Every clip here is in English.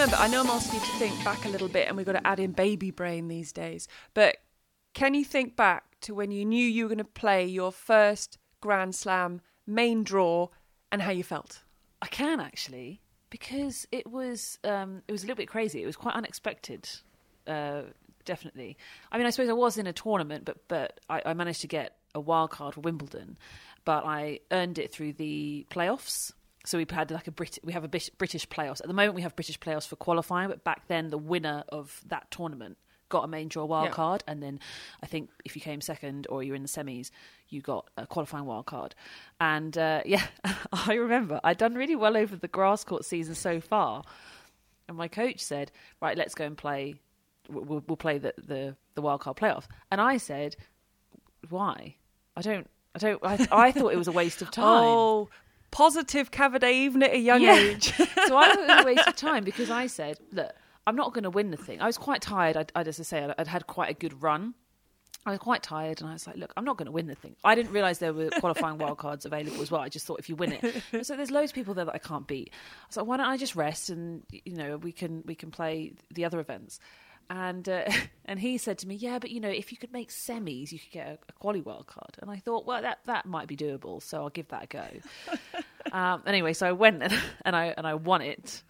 remember? I know I'm asking you to think back a little bit, and we've got to add in baby brain these days. But can you think back to when you knew you were going to play your first Grand Slam main draw and how you felt? I can actually because it was um, it was a little bit crazy. It was quite unexpected. Uh, definitely. I mean, I suppose I was in a tournament, but but I, I managed to get a wild card for Wimbledon, but I earned it through the playoffs. So we had like a Brit- we have a British playoffs. At the moment, we have British playoffs for qualifying, but back then, the winner of that tournament got a main draw wild yeah. card, and then I think if you came second or you're in the semis, you got a qualifying wild card. And uh, yeah, I remember I'd done really well over the grass court season so far, and my coach said, "Right, let's go and play. We'll, we'll play the, the the wild card playoff." And I said, "Why? I don't." I don't. I, I thought it was a waste of time. Oh, positive even at a young yeah. age. so I thought it was a waste of time because I said, look, I'm not going to win the thing. I was quite tired. I'd, I'd as I say, I'd, I'd had quite a good run. I was quite tired, and I was like, "Look, I'm not going to win the thing." I didn't realize there were qualifying wildcards available as well. I just thought if you win it, so there's loads of people there that I can't beat. I was like, "Why don't I just rest and you know we can we can play the other events?" And uh, and he said to me, "Yeah, but you know, if you could make semis, you could get a, a quali wild card." And I thought, well, that that might be doable, so I'll give that a go. um, anyway, so I went and, and I and I won it,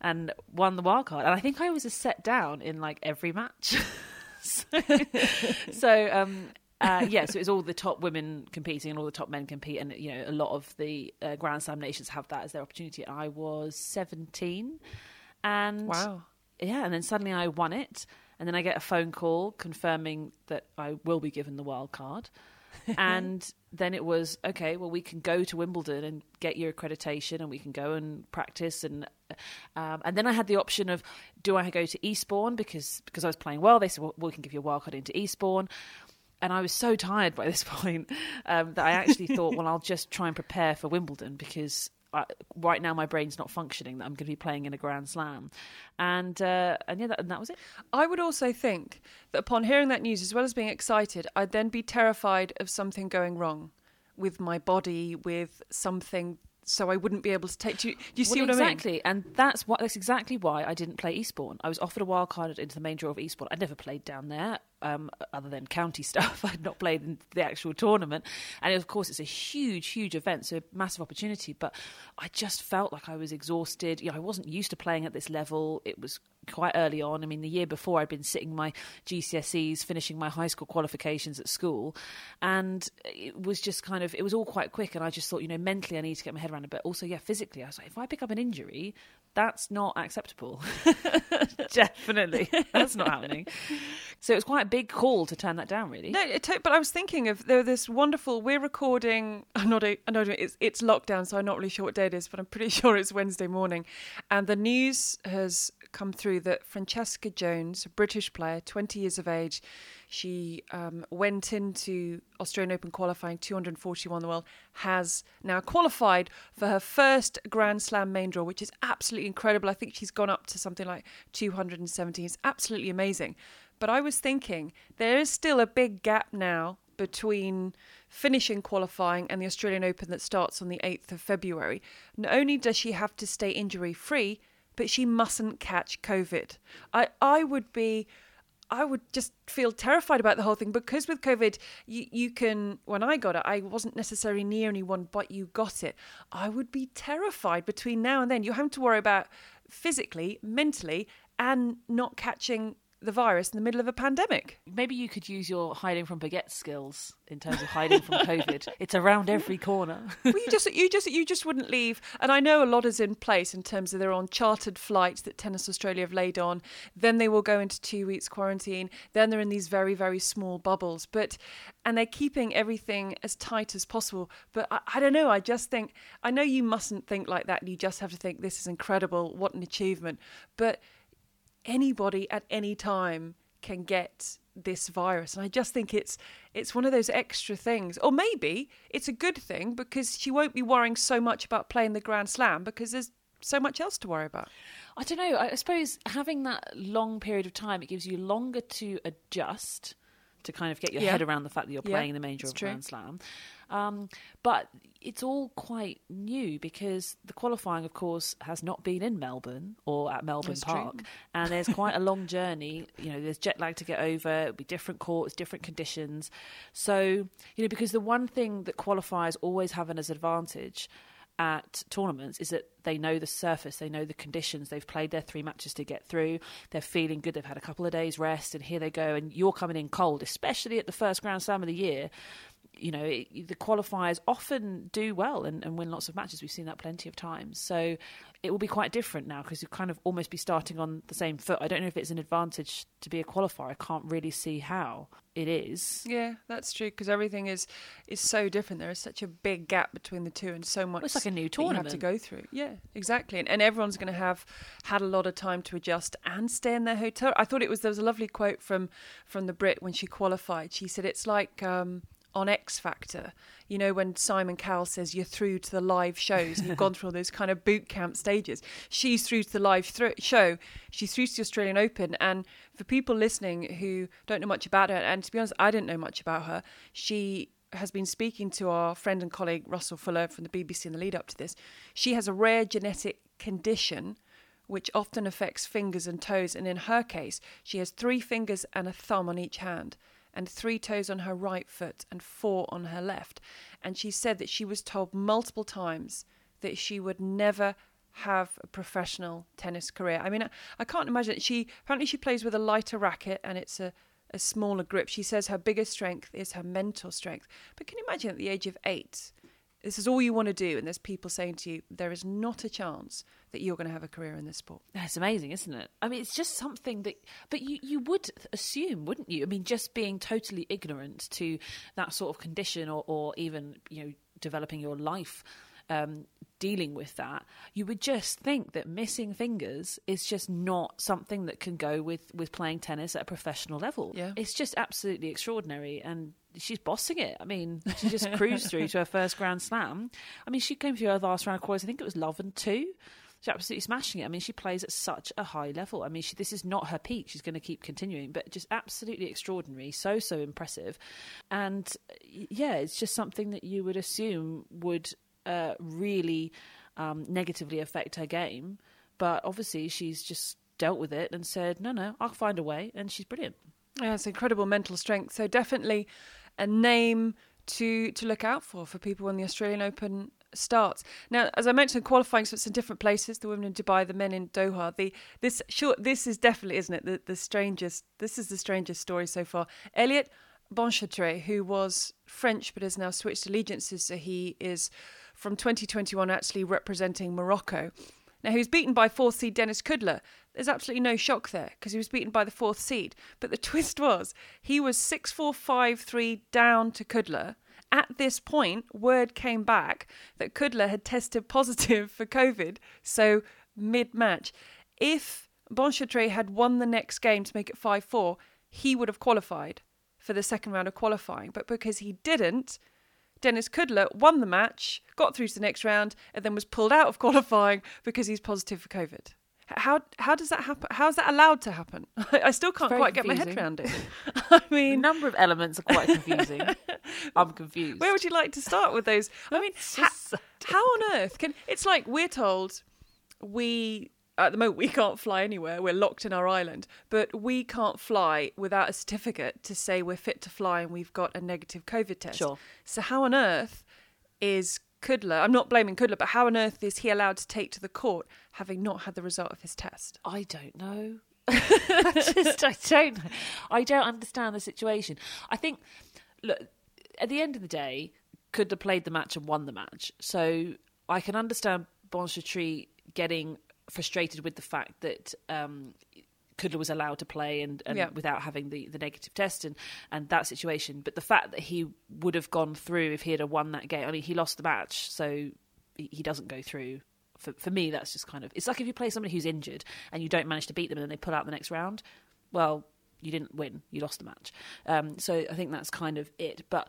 and won the wild card. And I think I was a set down in like every match. so, so um, uh, yeah, so it's all the top women competing and all the top men compete, and you know a lot of the uh, Grand Slam nations have that as their opportunity. And I was seventeen, and wow yeah, and then suddenly I won it, and then I get a phone call confirming that I will be given the wild card. and then it was okay. Well, we can go to Wimbledon and get your accreditation, and we can go and practice. And um, and then I had the option of do I go to Eastbourne because because I was playing well. They said well, we can give you a wild card into Eastbourne. And I was so tired by this point um, that I actually thought, well, I'll just try and prepare for Wimbledon because right now my brain's not functioning that I'm going to be playing in a Grand Slam, and uh, and yeah, that, and that was it. I would also think that upon hearing that news, as well as being excited, I'd then be terrified of something going wrong with my body, with something so I wouldn't be able to take. Do you, do you see well, what exactly. I mean? Exactly, and that's what. That's exactly why I didn't play Eastbourne. I was offered a wild card into the main draw of Eastbourne. I'd never played down there, um, other than county stuff. I'd not played in the actual tournament, and of course, it's a huge, huge event, so a massive opportunity. But I just felt like I was exhausted. You know, I wasn't used to playing at this level. It was quite early on. I mean, the year before, I'd been sitting my GCSEs, finishing my high school qualifications at school, and it was just kind of it was all quite quick. And I just thought, you know, mentally, I need to get my head around it, but also, yeah, physically, I was like, if I pick up an injury, that's not acceptable. Definitely, that's not happening. So it was quite a big call to turn that down, really. No, it, but I was thinking of there this wonderful. We're recording. I'm not. A, I know it's it's lockdown, so I'm not really sure what day it is, but I'm pretty sure it's Wednesday morning, and the news has come through that Francesca Jones, a British player, 20 years of age, she um, went into Australian Open qualifying 241 in the world, has now qualified for her first Grand Slam main draw, which is absolutely incredible. I think she's gone up to something like 217. It's absolutely amazing. But I was thinking there is still a big gap now between finishing qualifying and the Australian Open that starts on the 8th of February. Not only does she have to stay injury free, but she mustn't catch COVID. I, I would be I would just feel terrified about the whole thing because with COVID, you, you can, when I got it, I wasn't necessarily near anyone, but you got it. I would be terrified between now and then. You have to worry about physically, mentally, and not catching the virus in the middle of a pandemic. Maybe you could use your hiding from baguette skills in terms of hiding from COVID. It's around every corner. well, you just you just you just wouldn't leave. And I know a lot is in place in terms of they're on chartered flights that Tennis Australia have laid on. Then they will go into two weeks quarantine. Then they're in these very very small bubbles. But and they're keeping everything as tight as possible. But I, I don't know. I just think I know you mustn't think like that. You just have to think this is incredible. What an achievement. But anybody at any time can get this virus. And i just think it's it's one of those extra things. Or maybe it's a good thing because she won't be worrying so much about playing the grand slam because there's so much else to worry about. I don't know. I suppose having that long period of time it gives you longer to adjust to kind of get your Yeah. head around the fact that you're Yeah, playing the major of true. Grand Slam. Um, but it's all quite new because the qualifying, of course, has not been in Melbourne or at Melbourne That's true. Park, and there's quite a long journey. You know, there's jet lag to get over. It'll be different courts, different conditions. So you know, because the one thing that qualifiers always have an as advantage at tournaments is that they know the surface, they know the conditions. They've played their three matches to get through. They're feeling good. They've had a couple of days rest, and here they go. And you're coming in cold, especially at the first Grand Slam of the year. You know, it, the qualifiers often do well and, and win lots of matches. We've seen that plenty of times. So it will be quite different now because you kind of almost be starting on the same foot. I don't know if it's an advantage to be a qualifier. I can't really see how it is. Yeah, that's true because everything is is so different. There is such a big gap between the two, and so much. it's like a new that you have to tournament. go through. Yeah, exactly. And, and everyone's going to have had a lot of time to adjust and stay in their hotel. I thought it was there was a lovely quote from from the Brit when she qualified. She said it's like. Um, on X Factor, you know, when Simon Cowell says you're through to the live shows and you've gone through all those kind of boot camp stages, she's through to the live thro- show. She's through to the Australian Open. And for people listening who don't know much about her, and to be honest, I didn't know much about her, she has been speaking to our friend and colleague Russell Fuller from the BBC in the lead up to this. She has a rare genetic condition which often affects fingers and toes. And in her case, she has three fingers and a thumb on each hand, and three toes on her right foot, and four on her left. And she said that she was told multiple times that she would never have a professional tennis career. I mean, I, I can't imagine. She apparently she plays with a lighter racket, and it's a a smaller grip. She says her biggest strength is her mental strength. But can you imagine at the age of eight, this is all you want to do, and there's people saying to you, there is not a chance that you're going to have a career in this sport. That's amazing, isn't it? I mean, it's just something that, but you, you would assume, wouldn't you? I mean, just being totally ignorant to that sort of condition or, or even, you know, developing your life um, dealing with that, you would just think that missing fingers is just not something that can go with, with playing tennis at a professional level. Yeah. It's just absolutely extraordinary. And she's bossing it. I mean, she just cruised through to her first Grand Slam. I mean, she came through her last round of quarters. I think it was Love and two. She's absolutely smashing it. I mean, she plays at such a high level. I mean, she, this is not her peak. She's going to keep continuing, but just absolutely extraordinary. So, so impressive. And yeah, it's just something that you would assume would uh, really um, negatively affect her game. But obviously, she's just dealt with it and said, no, no, I'll find a way. And she's brilliant. Yeah, it's incredible mental strength. So definitely a name to to look out for for people when the Australian Open starts. Now, as I mentioned, qualifying so it's in different places. The women in Dubai, the men in Doha. The this sure this is definitely isn't it the the strangest. This is the strangest story so far. Elliot Benchetrit, who was French but has now switched allegiances, so he is from 2021 actually representing Morocco. Now, he was beaten by fourth seed Denis Kudla. There's absolutely no shock there because he was beaten by the fourth seed. But the twist was he was 6 4 5 3 down to Kudla. At this point, word came back that Kudla had tested positive for COVID. So, mid match, if Benchetrit had won the next game to make it 5 4, he would have qualified for the second round of qualifying. But because he didn't, Denis Kudla won the match, got through to the next round, and then was pulled out of qualifying because he's positive for COVID. How how does that happen? How's that allowed to happen? I still can't quite get my head around it. I The mean, number of elements are quite confusing. I'm confused. where would you like to start with those? I mean, ha- how on earth can? It's like we're told we at the moment we can't fly anywhere. We're locked in our island, but we can't fly without a certificate to say we're fit to fly and we've got a negative COVID test. Sure. So how on earth is Kudla? I'm not blaming Kudla, but how on earth is he allowed to take to the court having not had the result of his test? I don't know. I just I don't know. I don't understand the situation. I think look at the end of the day, have played the match and won the match. So I can understand Benchetrit getting frustrated with the fact that um, Kudla was allowed to play and, and Yeah. without having the, the negative test and, and that situation. But the fact that he would have gone through if he had won that game, I mean, he lost the match, so he, he doesn't go through. For, for me, that's just kind of it's like if you play somebody who's injured and you don't manage to beat them and then they pull out the next round. Well, you didn't win, you lost the match. Um, so I think that's kind of it. But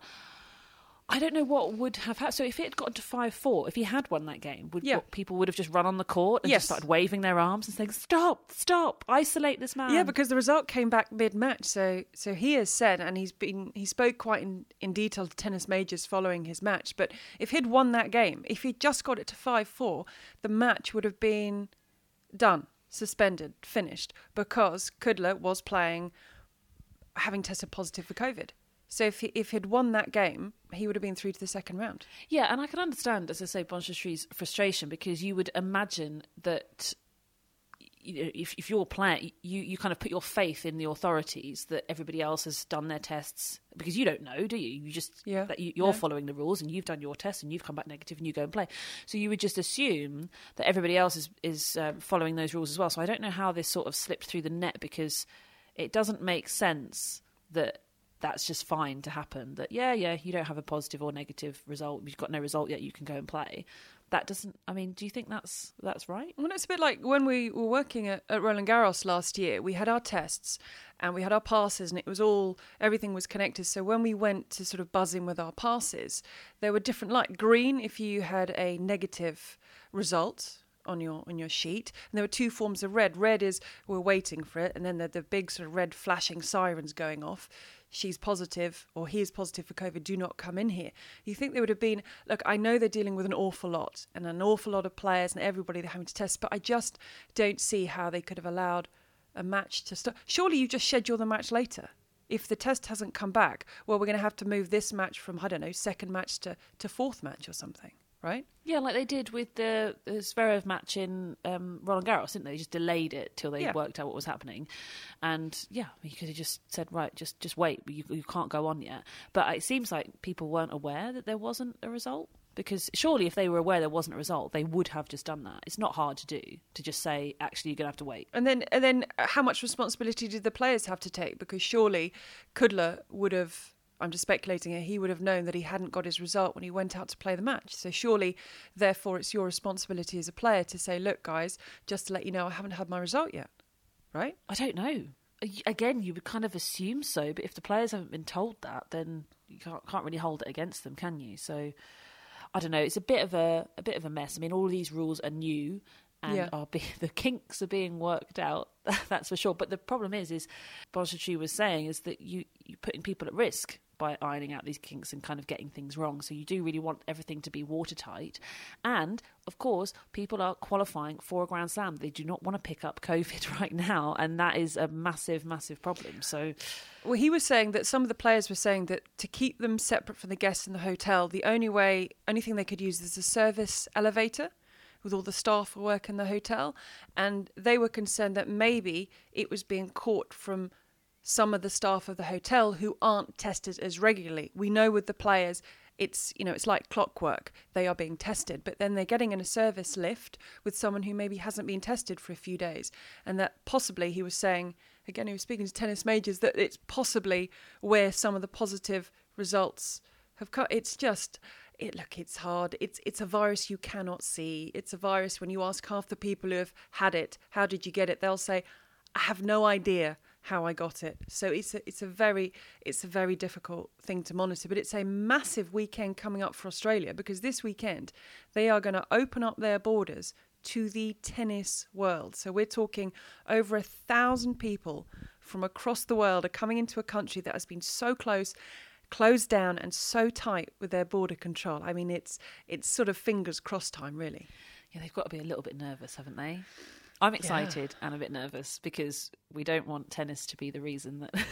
I don't know what would have happened. So if it had gotten to five four, if he had won that game, would Yeah. what, people would have just run on the court and Yes. just started waving their arms and saying, "Stop, stop, isolate this man." Yeah, because the result came back mid-match. So, so he has said, and he's been he spoke quite in, in detail to tennis majors following his match. But if he'd won that game, if he'd just got it to five-four, the match would have been done, suspended, finished, because Kudla was playing, having tested positive for COVID. So if he, if he'd won that game, he would have been through to the second round. Yeah, and I can understand, as I say, Benchetrit's frustration because you would imagine that you know, if, if you're playing, you, you kind of put your faith in the authorities that everybody else has done their tests because you don't know, do you? You just Yeah, that you, you're yeah. following the rules and you've done your test and you've come back negative and you go and play. So you would just assume that everybody else is is um, following those rules as well. So I don't know how this sort of slipped through the net because it doesn't make sense that that's just fine to happen. That yeah, yeah, you don't have a positive or negative result. You've got no result yet. You can go and play. That doesn't. I mean, do you think that's that's right? Well, it's a bit like when we were working at, at Roland Garros last year. We had our tests and we had our passes, and it was all everything was connected. So when we went to sort of buzz in with our passes, there were different like green if you had a negative result on your on your sheet, and there were two forms of red. Red is we're waiting for it, and then the, the big sort of red flashing sirens going off. She's positive or he is positive for COVID. Do not come in here. You think there would have been look? I know they're dealing with an awful lot and an awful lot of players and everybody they're having to test, but I just don't see how they could have allowed a match to start. Surely you just schedule the match later. If the test hasn't come back, well, we're going to have to move this match from I don't know second match to to fourth match or something, right? Yeah, like they did with the, the Zverev match in um, Roland Garros, didn't they? They just delayed it till they Yeah. worked out what was happening, and yeah, you could have just said, right, just just wait, you you can't go on yet. But it seems like people weren't aware that there wasn't a result because surely if they were aware there wasn't a result, they would have just done that. It's not hard to do to just say, actually, you're gonna have to wait. And then, and then, uh, how much responsibility did the players have to take? Because surely Kudla would have. I'm just speculating here. He would have known that he hadn't got his result when he went out to play the match. So surely, therefore, it's your responsibility as a player to say, "Look, guys, just to let you know, I haven't had my result yet." Right? I don't know. Again, you would kind of assume so, but if the players haven't been told that, then you can't, can't really hold it against them, can you? So, I don't know. It's a bit of a a bit of a mess. I mean, all these rules are new and Yeah. are be, the kinks are being worked out. That's for sure. But the problem is, is Benchetrit was saying is that you you're putting people at risk by ironing out these kinks and kind of getting things wrong. So you do really want everything to be watertight. And of course, people are qualifying for a Grand Slam. They do not want to pick up COVID right now, and that is a massive, massive problem. So Well, he was saying that some of the players were saying that to keep them separate from the guests in the hotel, the only way, only thing they could use is a service elevator with all the staff who work in the hotel. And they were concerned that maybe it was being caught from some of the staff of the hotel who aren't tested as regularly. We know with the players, it's you know it's like clockwork. They are being tested, but then they're getting in a service lift with someone who maybe hasn't been tested for a few days, and that possibly he was saying again he was speaking to tennis majors that it's possibly where some of the positive results have come. It's just it look it's hard. It's it's a virus you cannot see. It's a virus when you ask half the people who have had it, how did you get it? They'll say, I have no idea how I got it. So it's a, it's a very it's a very difficult thing to monitor. But it's a massive weekend coming up for Australia because this weekend they are going to open up their borders to the tennis world. So we're talking over a thousand people from across the world are coming into a country that has been so close closed down and so tight with their border control. I mean it's it's sort of fingers crossed time really. yeah, they've got to be a little bit nervous, haven't they? I'm excited and a bit nervous because we don't want tennis to be the reason that.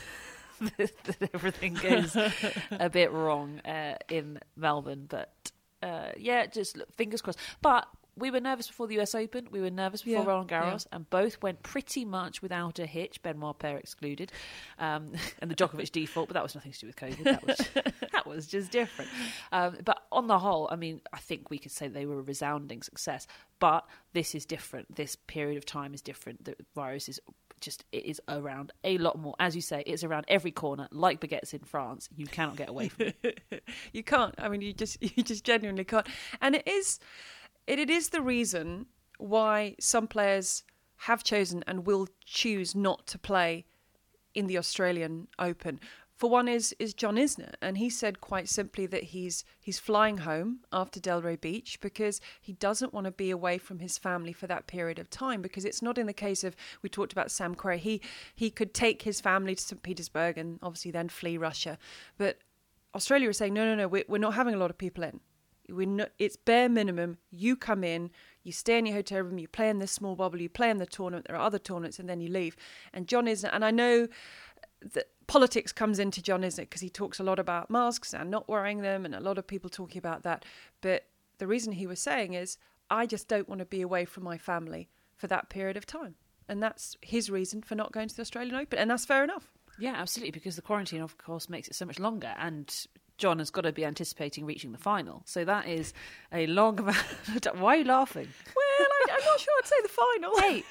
that everything goes a bit wrong uh, in Melbourne, but uh, yeah, just look, fingers crossed. But we were nervous before the US Open. We were nervous before Yeah, Roland Garros, and both went pretty much without a hitch. Benoit Paire excluded, um, and the Djokovic default, but that was nothing to do with COVID. That was that was just different. Um, but on the whole, I mean, I think we could say they were a resounding success. But this is different. This period of time is different. The virus is just it is around a lot more. As you say, it's around every corner, like baguettes in France. You cannot get away from it. you can't. I mean, you just you just genuinely can't. And it is, it, it is the reason why some players have chosen and will choose not to play in the Australian Open. for one is is John Isner, and he said quite simply that he's he's flying home after Delray Beach because he doesn't want to be away from his family for that period of time. Because it's not in the case of we talked about Sam Querrey. He he could take his family to St Petersburg and obviously then flee Russia, but Australia is saying no, no, no, we're, we're not having a lot of people in. We're not, it's bare minimum. You come in, you stay in your hotel room, you play in this small bubble, you play in the tournament. There are other tournaments, and then you leave. And John isn't, and I know that politics comes into John Isner because he talks a lot about masks and not wearing them, and a lot of people talking about that. But the reason he was saying is, I just don't want to be away from my family for that period of time. And that's his reason for not going to the Australian Open. And that's fair enough. Yeah, absolutely, because the quarantine, of course, makes it so much longer. And John has got to be anticipating reaching the final. So that is a long amount. Why are you laughing? Well, I, am not sure I'd say the final. Hey,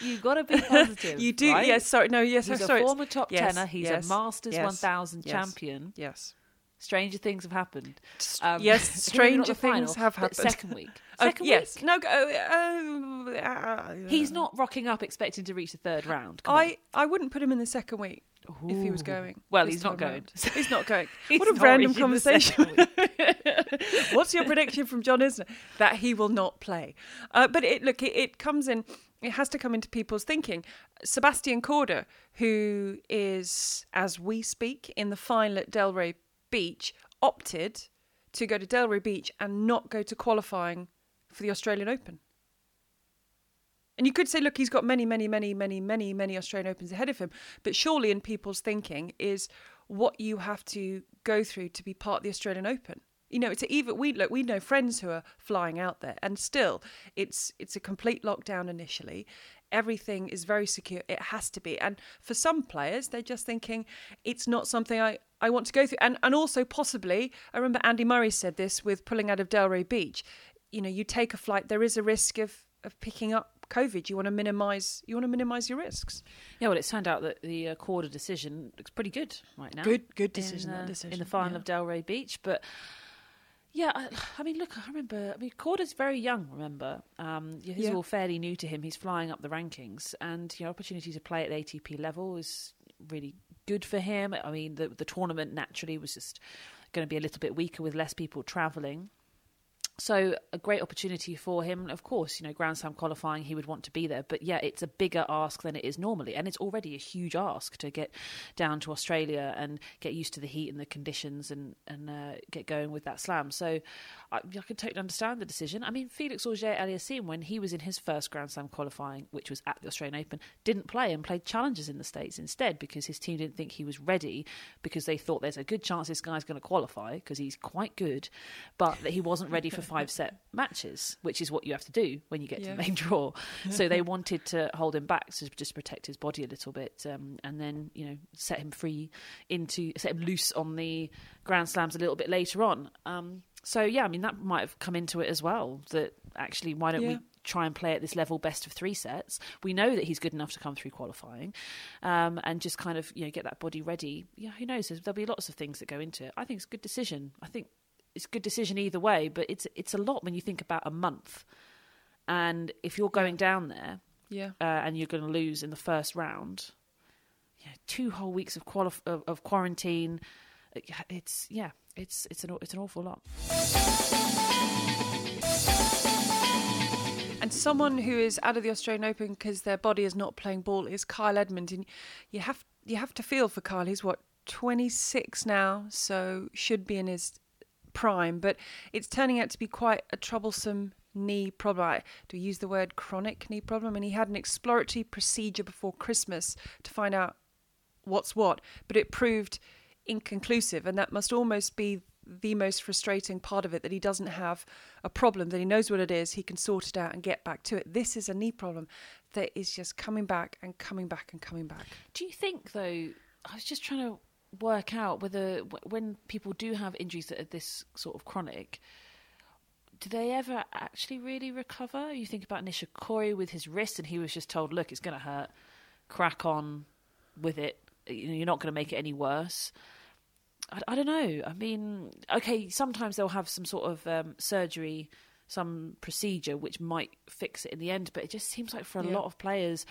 you've got to be positive. you do, right? yes. Sorry, no, yes. He's I'm a sorry. former top yes, tenner. He's yes, a Masters yes, 1000 yes, champion. Yes. Stranger things have happened. Um, yes, stranger the final, things have happened. Second week. Oh, yes. week. No. Uh, uh, He's not rocking up expecting to reach the third round. Come on. I, I wouldn't put him in the second week if he was going. Well, he's not going. He's not going. He's what a random second conversation. What's your prediction from John Isner? That he will not play. Uh, but it look, it, it comes in. It has to come into people's thinking. Sebastian Korda, who is, as we speak, in the final at Delray Beach, opted to go to Delray Beach and not go to qualifying for the Australian Open. And you could say, look, he's got many, many, many, many, many, many Australian Opens ahead of him. But surely, in people's thinking, is what you have to go through to be part of the Australian Open. You know, it's even we look. We know friends who are flying out there, and still, it's it's a complete lockdown initially. Everything is very secure. It has to be. And for some players, they're just thinking it's not something I, I want to go through. And and also possibly, I remember Andy Murray said this with pulling out of Delray Beach. You know, you take a flight, there is a risk of of picking up COVID. You want to minimise you want to minimise your risks. Yeah, well, it's turned out that the uh, Korda decision looks pretty good right now. Good good in, decision. uh, that decision in the final yeah. of Delray Beach, but. Yeah, I, I mean, look, I remember. I mean, Korda's very young. Remember, um, is Yeah. all fairly new to him. He's flying up the rankings, and you know, opportunity to play at the ATP level is really good for him. I mean, the the tournament naturally was just going to be a little bit weaker with less people travelling. So a great opportunity for him. Of course, you know, Grand Slam qualifying, he would want to be there. But yeah, it's a bigger ask than it is normally, and it's already a huge ask to get down to Australia and get used to the heat and the conditions and and uh, get going with that slam. So I, I can totally understand the decision. I mean, Felix Auger Aliassime, when he was in his first Grand Slam qualifying, which was at the Australian Open, didn't play and played challengers in the States instead because his team didn't think he was ready because they thought there's a good chance this guy's going to qualify because he's quite good, but that he wasn't ready for five set matches, which is what you have to do when you get to the main draw. So they wanted to hold him back to just protect his body a little bit, um, and then you know set him free into set him loose on the Grand Slams a little bit later on. Um, so yeah, I mean that might have come into it as well. That actually, why don't Yeah. we try and play at this level, best of three sets? We know that he's good enough to come through qualifying, um, and just kind of you know get that body ready. Yeah, who knows? There'll be lots of things that go into it. I think it's a good decision. I think it's a good decision either way, but it's it's a lot when you think about a month. And if you're going down there Yeah. uh, and you're going to lose in the first round, yeah, two whole weeks of qualif- of, of quarantine, uh, it's yeah, it's it's an it's an awful lot. And someone who is out of the Australian Open because their body is not playing ball is Kyle Edmund, and you have you have to feel for Kyle. He's what twenty six now, so should be in his prime, but it's turning out to be quite a troublesome knee problem. Do we use the word chronic knee problem? And he had an exploratory procedure before Christmas to find out what's what, but it proved inconclusive, and that must almost be the most frustrating part of it that he doesn't have a problem, that he knows what it is, he can sort it out and get back to it. This is a knee problem that is just coming back and coming back and coming back. Do you think though? I was just trying to work out whether when people do have injuries that are this sort of chronic. Do they ever actually really recover? You think about Nishikori with his wrist, and he was just told, "Look, it's going to hurt. Crack on with it. You're not going to make it any worse." I, I don't know. I mean, okay, sometimes they'll have some sort of um, surgery, some procedure which might fix it in the end, but it just seems like for a Yeah. lot of players,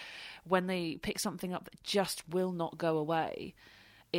when they pick something up that just will not go away,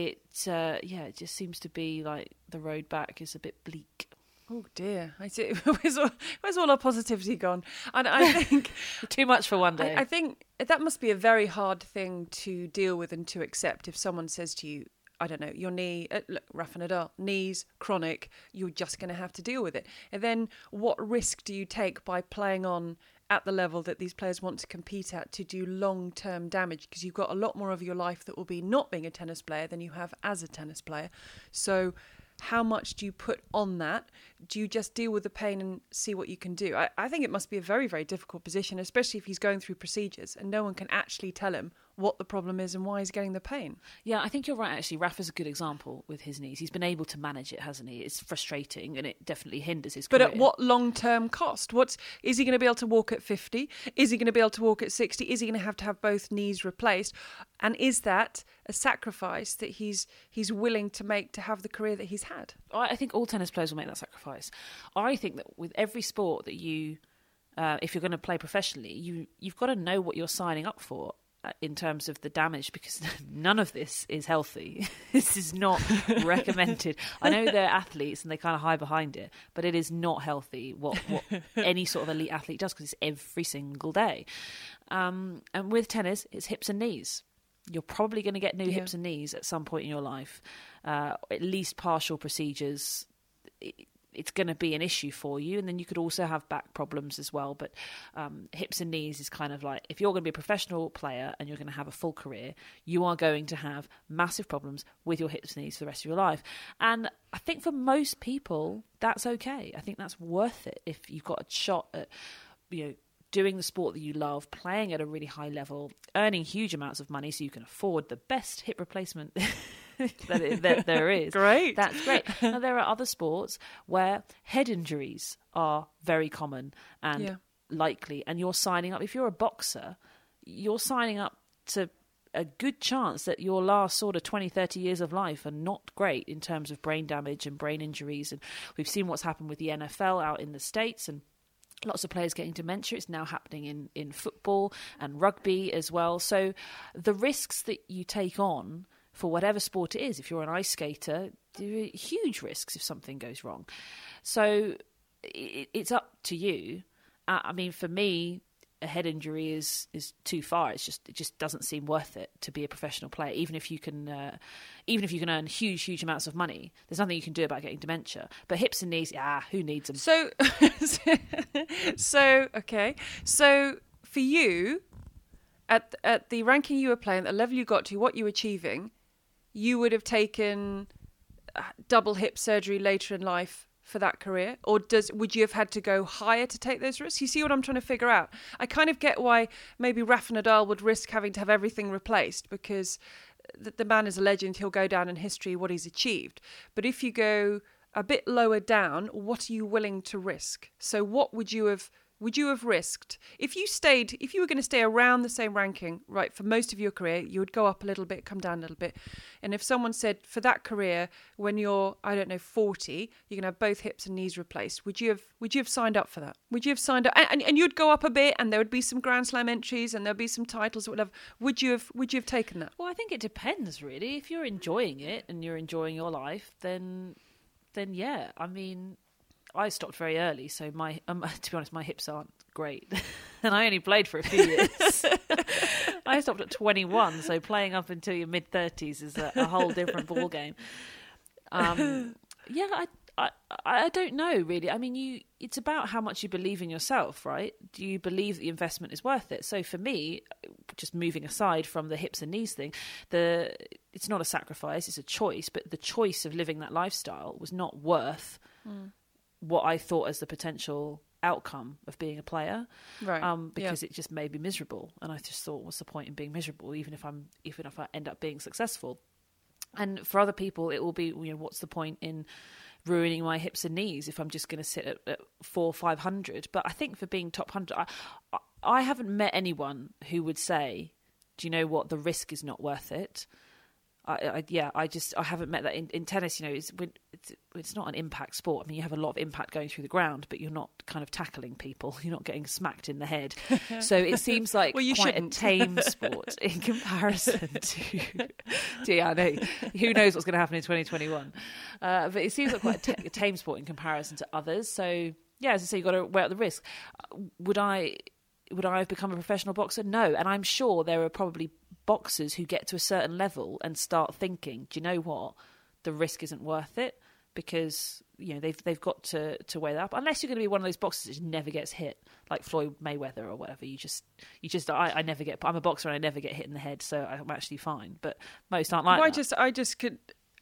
it uh, yeah, it just seems to be like the road back is a bit bleak. Oh dear! I see. Where's all, where's all our positivity gone? And I think Too much for one day. I, I think that must be a very hard thing to deal with and to accept. If someone says to you, "I don't know, your knee, uh, look, Rafa Nadal, knees chronic," you're just going to have to deal with it. And then, what risk do you take by playing on at the level that these players want to compete at to do long-term damage? Because you've got a lot more of your life that will be not being a tennis player than you have as a tennis player. So how much do you put on that? Do you just deal with the pain and see what you can do? I, I think it must be a very, very difficult position, especially if he's going through procedures and no one can actually tell him what the problem is and why he's getting the pain. Yeah, I think you're right. Actually, Rafa's a good example with his knees. He's been able to manage it, hasn't he? It's frustrating, and it definitely hinders his. But career. at what long term cost? What's is he going to be able to walk at fifty? Is he going to be able to walk at sixty? Is he going to have to have both knees replaced? And is that a sacrifice that he's he's willing to make to have the career that he's had? I think all tennis players will make that sacrifice. I think that with every sport that you, uh, if you're going to play professionally, you you've got to know what you're signing up for in terms of the damage because none of this is healthy. this is not recommended. I know they're athletes and they kind of hide behind it, but it is not healthy what, what any sort of elite athlete does because it's every single day. Um, and with tennis, it's hips and knees. You're probably going to get new Yeah. hips and knees at some point in your life, uh, at least partial procedures. It, it's going to be an issue for you, and then you could also have back problems as well. But um, hips and knees is kind of like if you're going to be a professional player and you're going to have a full career, you are going to have massive problems with your hips and knees for the rest of your life. And I think for most people, that's okay. I think that's worth it if you've got a shot at, you know, doing the sport that you love, playing at a really high level, earning huge amounts of money so you can afford the best hip replacement that, it, that there is. Great. That's great. Now, there are other sports where head injuries are very common and Yeah. likely, and you're signing up. If you're a boxer, you're signing up to a good chance that your last sort of 20, 30 years of life are not great in terms of brain damage and brain injuries. And we've seen what's happened with the NFL out in the States and lots of players getting dementia. It's now happening in, in football and rugby as well. So the risks that you take on for whatever sport it is, if you're an ice skater, there are huge risks if something goes wrong. So it, it's up to you. Uh, I mean, for me, a head injury is is too far. It's just it just doesn't seem worth it to be a professional player. Even if you can, uh, even if you can earn huge huge amounts of money, there's nothing you can do about getting dementia. But hips and knees, ah, who needs them? So, so okay. So for you, at at the ranking you were playing, the level you got to, what you were achieving, you would have taken uh, double hip surgery later in life for that career, or does would you have had to go higher to take those risks? You see what I'm trying to figure out? I kind of get why maybe Rafa Nadal would risk having to have everything replaced because the, the man is a legend. He'll go down in history what he's achieved. But if you go a bit lower down, what are you willing to risk? So what would you have would you have risked? If you stayed if you were going to stay around the same ranking right for most of your career you would go up a little bit come down a little bit. And if someone said for that career when you're i don't know 40 you're going to have both hips and knees replaced would you have would you have signed up for that? Would you have signed up and, and, and you'd go up a bit and there would be some grand slam entries and there'd be some titles or whatever. Would you have would you have taken that? Well, I think it depends really. If you're enjoying it and you're enjoying your life, then then yeah. I mean, I stopped very early, so my um, to be honest, my hips aren't great, and I only played for a few years. I stopped at 21, so playing up until your mid 30s is a, a whole different ball game. Um, yeah, I, I I don't know really. I mean, you it's about how much you believe in yourself, right? Do you believe that the investment is worth it? So for me, just moving aside from the hips and knees thing, the it's not a sacrifice, it's a choice, but the choice of living that lifestyle was not worth what I thought as the potential outcome of being a player right um, Yeah. because it just made me miserable. And I just thought, what's the point in being miserable, even if I'm, even if I end up being successful? And for other people, it will be, you know, what's the point in ruining my hips and knees if I'm just going to sit at, at four, five hundred? But I think for being top hundred, I, I haven't met anyone who would say, "Do you know what? The risk is not worth it." I, I, yeah, I just I haven't met that in, in tennis. You know, it's, it's it's not an impact sport. I mean, you have a lot of impact going through the ground, but you're not kind of tackling people. You're not getting smacked in the head. So it seems like well, you quite shouldn't. a tame sport in comparison to. to yeah, I know. Who knows what's going to happen in 2021? Uh, but it seems like quite a, t- a tame sport in comparison to others. So yeah, as I say, you've got to weigh out the risk. Uh, Would I? Would I have become a professional boxer? No, and I'm sure there are probably boxers who get to a certain level and start thinking, do you know what? The risk isn't worth it because you know they've they've got to to weigh that up. Unless you're going to be one of those boxers that just never gets hit, like Floyd Mayweather or whatever. You just you just I, I never get. I'm a boxer and I never get hit in the head, so I'm actually fine. But most aren't like Well, I just, I just could,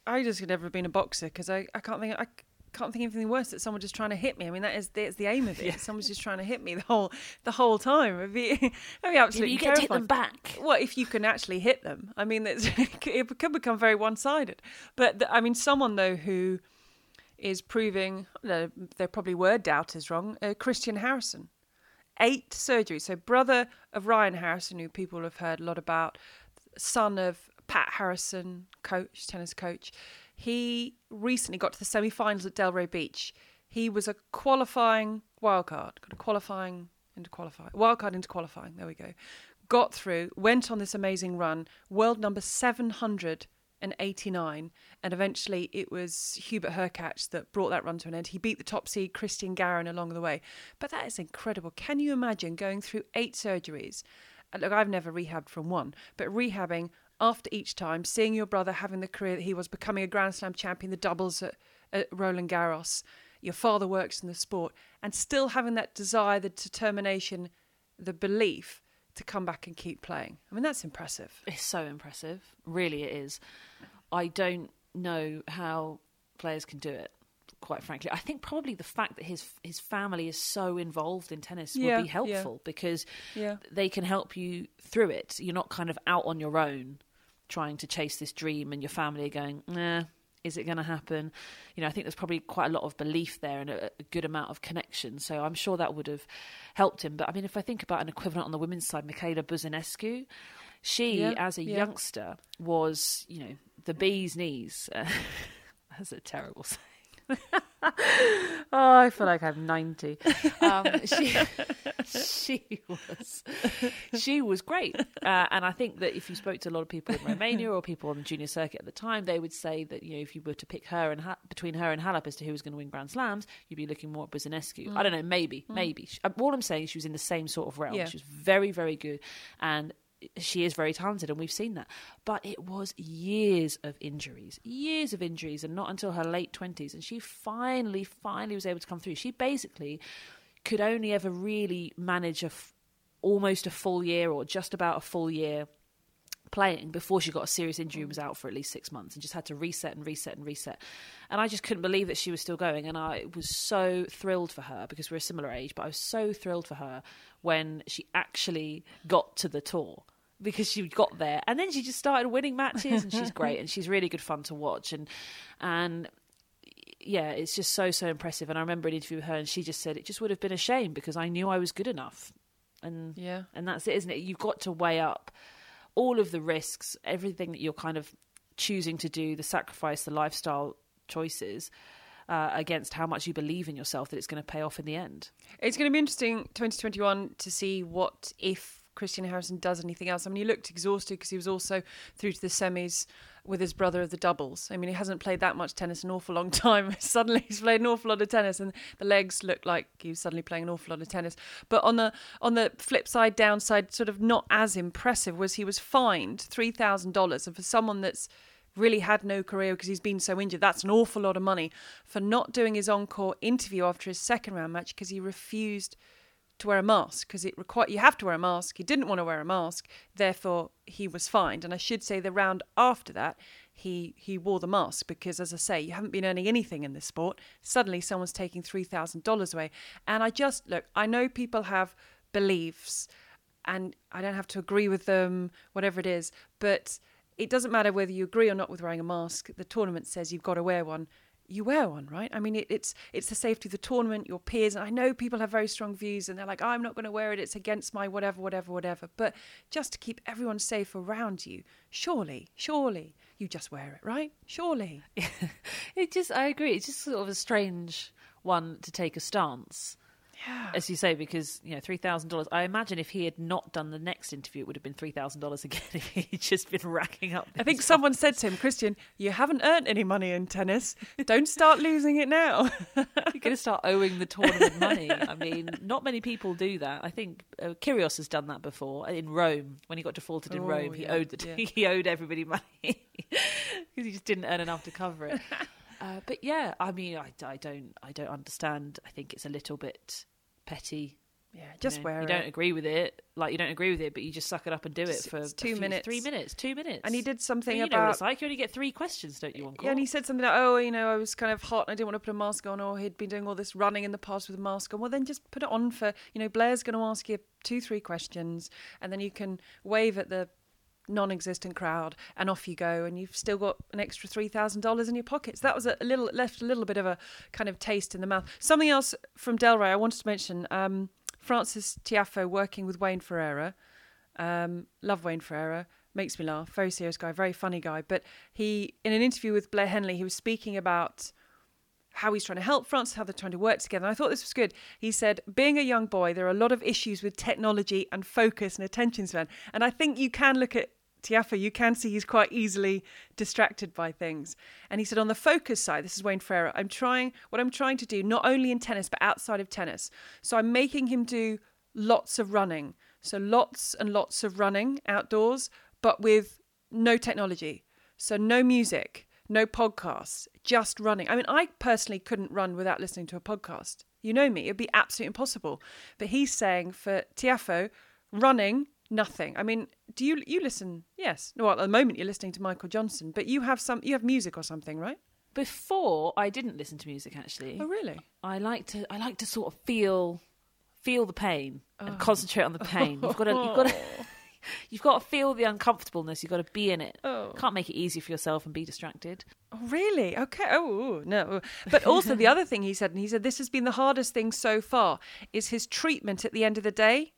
I just could never have been a boxer because I, I can't think, I can't think of anything worse that someone just trying to hit me. I mean, that is, that's the aim of it. Someone's just trying to hit me the whole, the whole time. It'd be, it'd be absolutely you get to hit them back. Well, if you can actually hit them, I mean, it could become very one-sided. But the, I mean, someone though who is proving, no, there probably were doubters wrong. Uh, Christian Harrison, eight surgeries. So brother of Ryan Harrison, who people have heard a lot about, son of Pat Harrison, coach, tennis coach. He recently got to the semi-finals at Delray Beach. He was a qualifying wildcard, got a qualifying into qualifying, wildcard into qualifying. There we go. Got through, went on this amazing run, world number 789, and eventually it was Hubert Hurkacz that brought that run to an end. He beat the top seed Christian Garin along the way. But that is incredible. Can you imagine going through eight surgeries? Uh, look, I've never rehabbed from one, but rehabbing after each time, seeing your brother having the career that he was, becoming a Grand Slam champion, the doubles at, at Roland Garros, your father works in the sport, and still having that desire, the determination, the belief to come back and keep playing. I mean, that's impressive. It's so impressive. Really, it is. I don't know how players can do it. Quite frankly, I think probably the fact that his his family is so involved in tennis Yeah, will be yeah. helpful because Yeah. they can help you through it. You're not kind of out on your own trying to chase this dream, and your family are going, "Nah, is it going to happen?" You know, I think there's probably quite a lot of belief there and a, a good amount of connection. So I'm sure that would have helped him. But I mean, if I think about an equivalent on the women's side, Michaela Buzarnescu, she Yeah, as a yeah. youngster was, you know, the bee's knees. That's a terrible saying. oh, I feel like I'm 90. Um, she, she was, she was great, uh, and I think that if you spoke to a lot of people in Romania or people on the junior circuit at the time, they would say that you know if you were to pick her and ha- between her and Halep as to who was going to win Grand Slams, you'd be looking more at Buzarnescu. I don't know, maybe, maybe. She- uh, All I'm saying is she was in the same sort of realm. Yeah. She was very, very good, and she is very talented, and we've seen that. But it was years of injuries, years of injuries, and not until her late twenties, and she finally, finally was able to come through. She basically could only ever really manage a f- almost a full year or just about a full year playing before she got a serious injury and was out for at least six months and just had to reset and reset and reset. And I just couldn't believe that she was still going. And I was so thrilled for her because we're a similar age, but I was so thrilled for her when she actually got to the tour because she got there and then she just started winning matches and she's great and she's really good fun to watch and and yeah it's just so so impressive and i remember an interview with her and she just said it just would have been a shame because i knew i was good enough and Yeah. and that's it, isn't it? You've got to weigh up all of the risks, everything that you're kind of choosing to do, the sacrifice, the lifestyle choices, uh, against how much you believe in yourself that it's going to pay off in the end. It's going to be interesting 2021 to see what if Christian Harrison does anything else. I mean, he looked exhausted because he was also through to the semis with his brother of the doubles. I mean, he hasn't played that much tennis in an awful long time. suddenly, he's played an awful lot of tennis, and the legs look like he was suddenly playing an awful lot of tennis. But on the on the flip side, downside, sort of not as impressive was he was fined three thousand dollars, and for someone that's really had no career because he's been so injured. That's an awful lot of money for not doing his encore interview after his second round match because he refused to wear a mask because it require you have to wear a mask. He didn't want to wear a mask, therefore he was fined. And I should say the round after that, he he wore the mask because, as I say, you haven't been earning anything in this sport. Suddenly, someone's taking three thousand dollars away, and I just look. I know people have beliefs, and I don't have to agree with them, whatever it is, but it doesn't matter whether you agree or not with wearing a mask. The tournament says you've got to wear one. You wear one, right? I mean, it, it's it's the safety of the tournament, your peers. And I know people have very strong views, and they're like, "I'm not going to wear it. It's against my whatever, whatever, whatever." But just to keep everyone safe around you, surely, surely, you just wear it, right? Surely. It just, I agree. It's just sort of a strange one to take a stance. Yeah. as you say, because you know three thousand dollars. I imagine if he had not done the next interview, it would have been three thousand dollars again. If he'd just been racking up. I think someone said to him, Christian, you haven't earned any money in tennis. Don't start losing it now. You're going to start owing the tournament money. I mean, not many people do that. I think uh, Kyrgios has done that before in Rome when he got defaulted in Oh, Rome. He yeah, owed the yeah. he owed everybody money because he just didn't earn enough to cover it. Uh, but yeah, I mean, I, I don't I don't understand. I think it's a little bit petty. yeah, you just know. wear You it. don't agree with it, like you don't agree with it, but you just suck it up and do it for two few- minutes. three minutes, two minutes. And he did something you know what about it's like. You only get three questions, don't you? Yeah, and he said something like, "Oh, you know, I was kind of hot and I didn't want to put a mask on, or he'd been doing all this running in the past with a mask on." Well, then just put it on for, you know, Blair's going to ask you two, three questions, and then you can wave at the non-existent crowd, and off you go, and you've still got an extra three thousand dollars in your pockets. That was a little left a little bit of a kind of taste in the mouth. Something else from Delray I wanted to mention: um, Frances Tiafoe working with Wayne Ferreira. Um, love Wayne Ferreira. Makes me laugh. Very serious guy, very funny guy. But he, in an interview with Blair Henley, he was speaking about how he's trying to help France, how they're trying to work together. And I thought this was good. He said, being a young boy, there are a lot of issues with technology and focus and attention span. And I think you can look at Tiafoe, you can see he's quite easily distracted by things. And he said, on the focus side, this is Wayne Ferreira, I'm trying, what I'm trying to do, not only in tennis, but outside of tennis. So I'm making him do lots of running. So lots and lots of running outdoors, but with no technology. So no music, no podcasts, just running. I mean, I personally couldn't run without listening to a podcast. You know me, it'd be absolutely impossible. But he's saying for Tiafoe, running, nothing. I mean, do you you listen? Yes. Well, at the moment you're listening to Michael Johnson, but you have some you have music or something, right? Before I didn't listen to music actually. Oh, really? I like to I like to sort of feel feel the pain Oh. and concentrate on the pain. You've got to you've got to you've got to feel the uncomfortableness. You've got to be in it. Oh. Can't make it easy for yourself and be distracted. Oh, really? Okay. Oh, no. But also, the other thing he said, and he said this has been the hardest thing so far, is his treatment at the end of the day.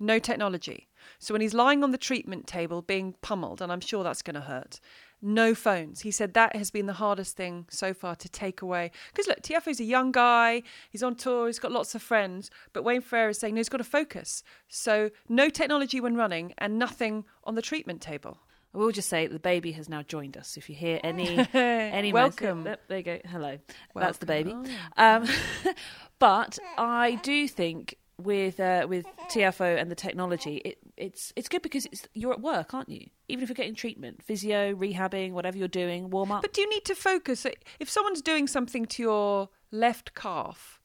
No technology. So when he's lying on the treatment table being pummeled, and I'm sure that's going to hurt, no phones. He said that has been the hardest thing so far to take away. Because look, Tiafoe's a young guy, he's on tour, he's got lots of friends, but Wayne Ferreira is saying no, he's got to focus. So no technology when running and nothing on the treatment table. I will just say the baby has now joined us. If you hear any any Welcome. message- there you go. Hello. That's the baby. Um, but I do think with uh, with Tiafoe and the technology, it, it's it's good because it's you're at work, aren't you? Even if you're getting treatment, physio, rehabbing, whatever you're doing, warm up. But do you need to focus? If someone's doing something to your left calf,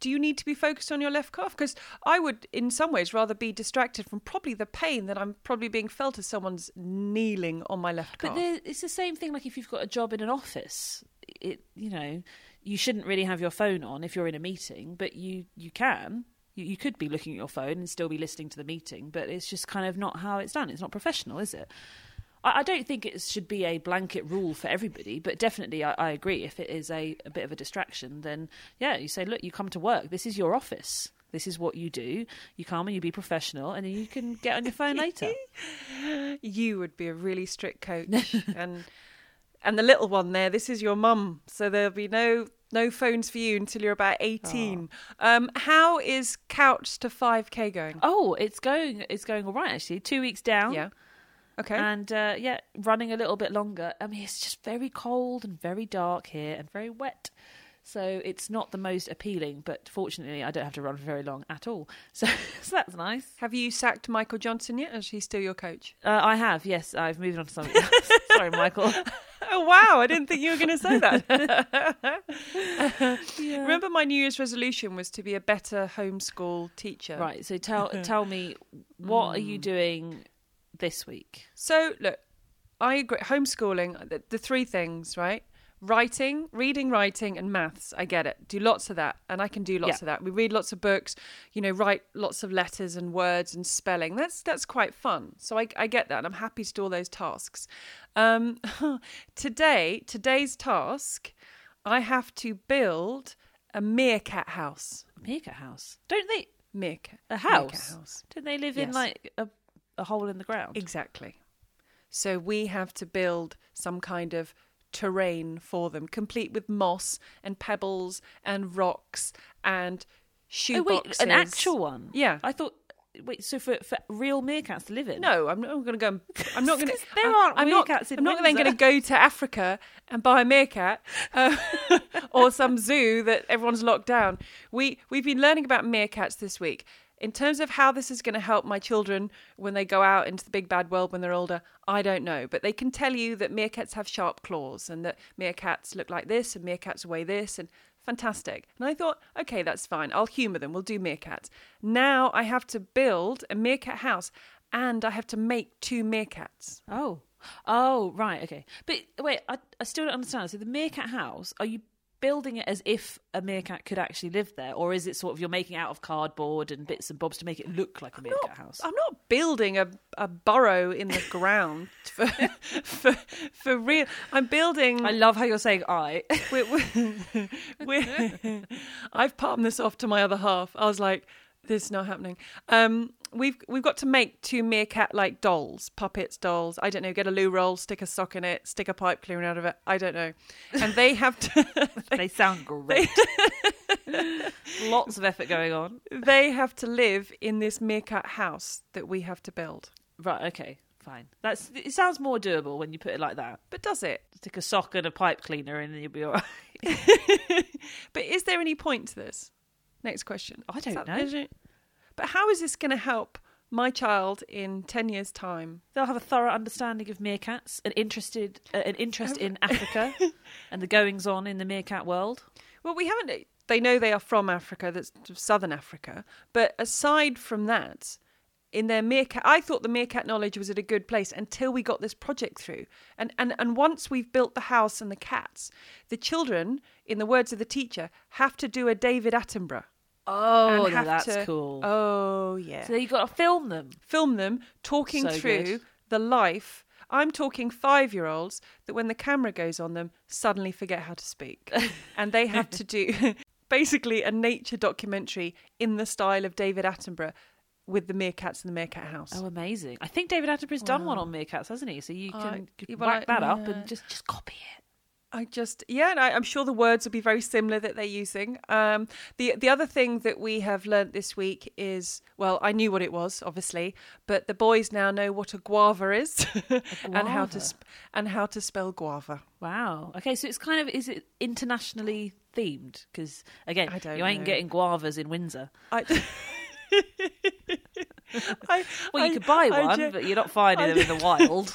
do you need to be focused on your left calf? Because I would, in some ways, rather be distracted from probably the pain that I'm probably being felt as someone's kneeling on my left But calf. there, it's the same thing. Like if you've got a job in an office, it you know you shouldn't really have your phone on if you're in a meeting, but you you can. You, you could be looking at your phone and still be listening to the meeting, but it's just kind of not how it's done. It's not professional, is it? I, I don't think it should be a blanket rule for everybody, but definitely I, I agree. If it is a, a bit of a distraction, then yeah, you say, look, you come to work. This is your office. This is what you do. You come and you be professional, and then you can get on your phone later. you would be a really strict coach, and and the little one there, this is your mum, so there'll be no no phones for you until you're about eighteen. Um, how is Couch to Five K going? Oh, it's going. It's going all right actually. Two weeks down. Yeah. Okay. And uh, yeah, running a little bit longer. I mean, it's just very cold and very dark here and very wet. So it's not the most appealing, but fortunately, I don't have to run for very long at all. So, so that's nice. Have you sacked Michael Johnson yet? Is he still your coach? Uh, I have, yes. I've moved on to something else. Sorry, Michael. Oh wow! I didn't think you were going to say that. Remember, my New Year's resolution was to be a better homeschool teacher. Right. So tell tell me, what are you doing this week? So look, I agree. Homeschooling, the, the three things, right? Writing, reading, writing, and maths. I get it. Do lots of that, and I can do lots Yeah. of that. We read lots of books, you know, write lots of letters and words and spelling. That's that's quite fun. So I, I get that, and I'm happy to do all those tasks. Um, today, today's task, I have to build a meerkat house. Meerkat house. Don't they? Meerkat. A meerkat house. house. Don't they live in like a, a hole in the ground? Exactly. So we have to build some kind of terrain for them, complete with moss and pebbles and rocks and shoe Oh wait, boxes. an actual one. Yeah. I thought. Wait, so for, for real meerkats to live in? No, I'm not going to go. And, I'm not going to. there aren't I'm not, meerkats in I'm not then Windsor. going to go to Africa and buy a meerkat uh, or some zoo that everyone's locked down. We we've been learning about meerkats this week. In terms of how this is going to help my children when they go out into the big bad world when they're older, I don't know. But they can tell you that meerkats have sharp claws and that meerkats look like this and meerkats weigh this and fantastic. And I thought, okay, that's fine. I'll humour them. We'll do meerkats. Now I have to build a meerkat house and I have to make two meerkats. Oh. Oh, right, okay. But wait, I, I still don't understand. So the meerkat house, are you building it as if a meerkat could actually live there? Or is it sort of you're making out of cardboard and bits and bobs to make it look like a meerkat house? I'm not building a, a burrow in the ground for, for for real. I'm building. I love how you're saying I. we're, we're, we're, I've palmed this off to my other half. I was like, "This is not happening." Um, we've we've got to make two meerkat-like dolls, puppets, dolls. I don't know. Get a loo roll, stick a sock in it, stick a pipe cleaner out of it. I don't know. And they have to. they sound great. Lots of effort going on. they have to live in this meerkat house that we have to build. Right, okay, fine. That's it sounds more doable when you put it like that. But does it? Stick a sock and a pipe cleaner in and you'll be alright. But is there any point to this? Next question. I don't that- know. But how is this going to help my child in 10 years' time? They'll have a thorough understanding of meerkats, an interested uh, an interest in Africa and the goings on in the meerkat world. Well, we haven't. They know they are from Africa, that's southern Africa. But aside from that, in their meerkat, I thought the meerkat knowledge was at a good place until we got this project through. And, and, and once we've built the house and the cats, the children, in the words of the teacher, have to do a David Attenborough. Oh, that's to- cool. Oh, yeah. so you've got to film them. film them talking So through good. the life. I'm talking five year olds that when the camera goes on them, suddenly forget how to speak. and they have to do basically a nature documentary in the style of David Attenborough with the meerkats in the meerkat house. Oh, amazing! I think David Attenborough's done one on meerkats, hasn't he? So you Uh, can yeah, whack I- that up and just just copy it. I just yeah, and I, I'm sure the words will be very similar that they're using. Um, the the other thing that we have learnt this week is well, I knew what it was obviously, but the boys now know what a guava is and how to sp- and how to spell guava. Wow. Okay, so it's kind of is it internationally themed? Because again, you ain't know. getting guavas in Windsor. I, I, Well, you I- could buy one, but you're not finding them in the wild.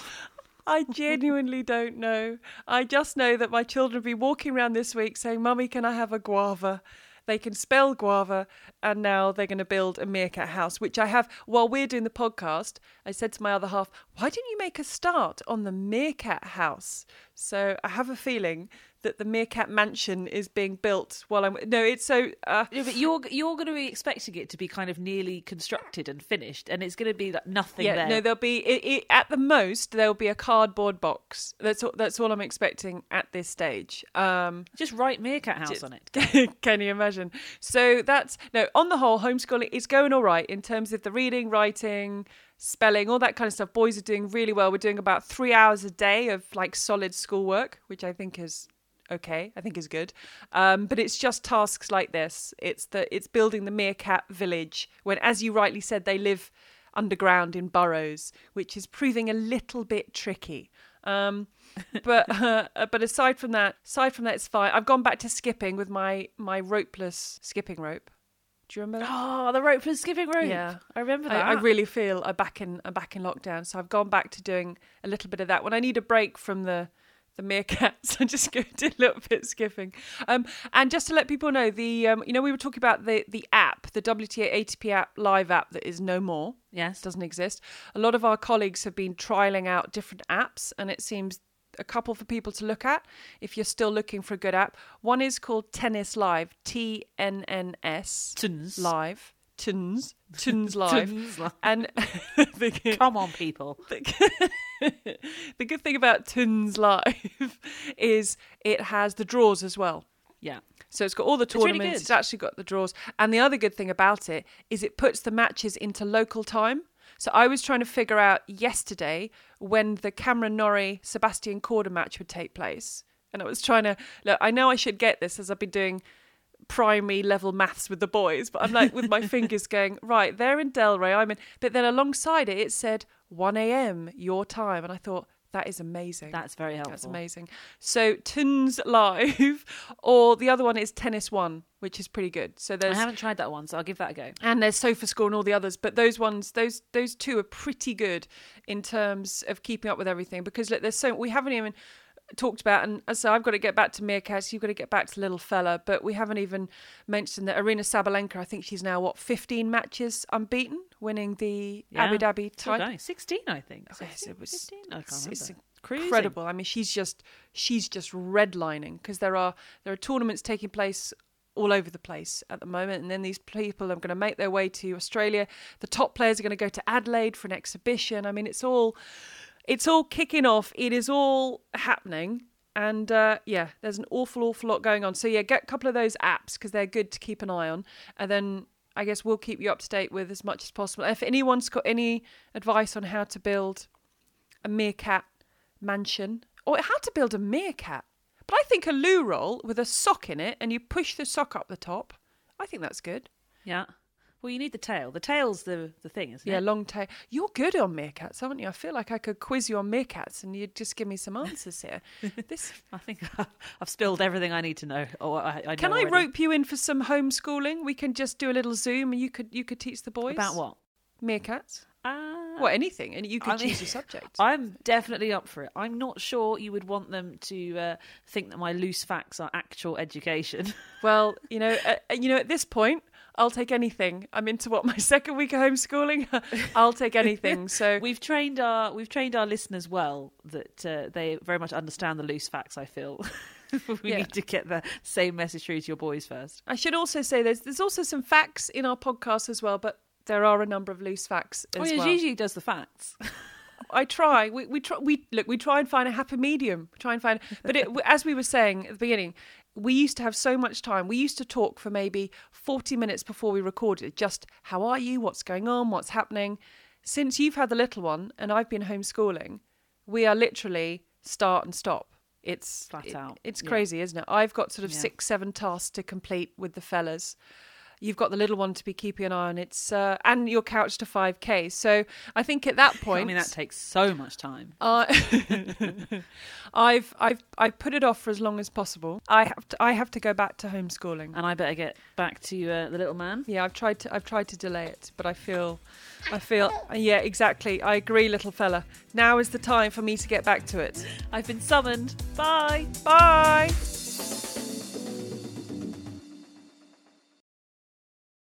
I genuinely don't know. I just know that my children have been walking around this week saying, Mummy, can I have a guava? They can spell guava, and now they're going to build a meerkat house, which I have. While we're doing the podcast, I said to my other half, Why didn't you make a start on the meerkat house? So I have a feeling that the meerkat mansion is being built while I'm. No, it's so. Uh, Yeah, but you're you're going to be expecting it to be kind of nearly constructed and finished, and it's going to be like nothing yeah, there. no, there'll be it, it, at the most there'll be a cardboard box. That's all, that's all I'm expecting at this stage. Um, Just write meerkat house on it. Can you imagine? So that's no. On the whole, homeschooling is going all right in terms of the reading, writing, spelling, all that kind of stuff. Boys are doing really well. We're doing about three hours a day of like solid schoolwork, which I think is okay. I think is good. Um, but it's just tasks like this. It's the it's building the meerkat village when, as you rightly said, they live underground in burrows, which is proving a little bit tricky. Um, but uh, but aside from that, aside from that, it's fine. I've gone back to skipping with my my ropeless skipping rope. Do you remember that? Oh, the rope for skipping rope. Yeah. I remember I, that. I really feel I'm back in I'm back in lockdown, so I've gone back to doing a little bit of that. When I need a break from the the meerkats, I just go do a little bit of skipping. Um, and just to let people know, the um, you know we were talking about the the app, the WTA ATP app live app that is no more yes. doesn't exist. A lot of our colleagues have been trialing out different apps, and it seems a couple for people to look at if you're still looking for a good app. One is called Tennis Live, T N N S. Live, Tuns, Tuns Live, and the, Come on, people. the good thing about Tuns Live is it has the draws as well. Yeah. So it's got all the really tournaments. good. it's actually got the draws. And the other good thing about it is it puts the matches into local time. So I was trying to figure out yesterday when the Cameron Norrie Sebastian Korda match would take place. And I was trying to look, I know I should get this as I've been doing primary level maths with the boys, but I'm like with my fingers going, right, they're in Delray, I'm in but then alongside it it said one AM your time and I thought that is amazing. That's very helpful. That's amazing. So Tunes Live, or the other one is Tennis One, which is pretty good. So I haven't tried that one, so I'll give that a go. and there's Sofa Score and all the others, but those ones, those those two are pretty good in terms of keeping up with everything. Because look, there's so we haven't even talked about, and so I've got to get back to meerkats. You've got to get back to little fella, but we haven't even mentioned that Aryna Sabalenka. I think she's now what 15 matches unbeaten, winning the Abu Dhabi title. Okay, 16, I think. Oh, yes, 16, it was- 15? I can't It's, it's remember. Cruising. incredible. I mean, she's just she's just redlining because there are there are tournaments taking place all over the place at the moment, and then these people are going to make their way to Australia. The top players are going to go to Adelaide for an exhibition. I mean, it's all it's all kicking off. It is all happening. And uh, yeah, there's an awful, awful lot going on. So yeah, get a couple of those apps because they're good to keep an eye on. And then I guess we'll keep you up to date with as much as possible. If anyone's got any advice on how to build a meerkat mansion or how to build a meerkat, but I think a loo roll with a sock in it and you push the sock up the top, I think that's good. Yeah. Well, you need the tail. The tail's the, the thing, isn't Yeah, it? long tail. You're good on meerkats, aren't you? I feel like I could quiz you on meerkats and you'd just give me some answers here. This I think I've spilled everything I need to know. Or I, I Can know I already. rope you in for some homeschooling? We can just do a little Zoom and you could you could teach the boys About what? meerkats. Uh, Well, anything, and you could I mean- choose your subject. I'm definitely up for it. I'm not sure you would want them to uh, think that my loose facts are actual education. Well, you know, uh, you know, at this point, I'll take anything. I'm into what my second week of homeschooling. I'll take anything. So we've trained our we've trained our listeners well that uh, they very much understand the loose facts. I feel we Yeah. need to get the same message through to your boys first. I should also say there's there's also some facts in our podcast as well, but there are a number of loose facts as oh, yeah, well. Gigi does the facts. I try. We we try. We look. We try and find a happy medium. We try and find. But it, as we were saying at the beginning, we used to have so much time. We used to talk for maybe forty minutes before we recorded. Just how are you? What's going on? What's happening? Since you've had the little one and I've been homeschooling, we are literally start and stop. It's Flat it- out. It's Yeah. crazy, isn't it? I've got sort of Yeah. six, seven tasks to complete with the fellas you've got the little one to be keeping an eye on. It's uh, and your couch to five k. So I think at that point, I mean, that takes so much time. I I've I've I've put it off for as long as possible. I have to I have to go back to homeschooling. And I better get back to uh, the little man. Yeah, I've tried to I've tried to delay it, but I feel I feel yeah, exactly. I agree, little fella. Now is the time for me to get back to it. I've been summoned. Bye. Bye.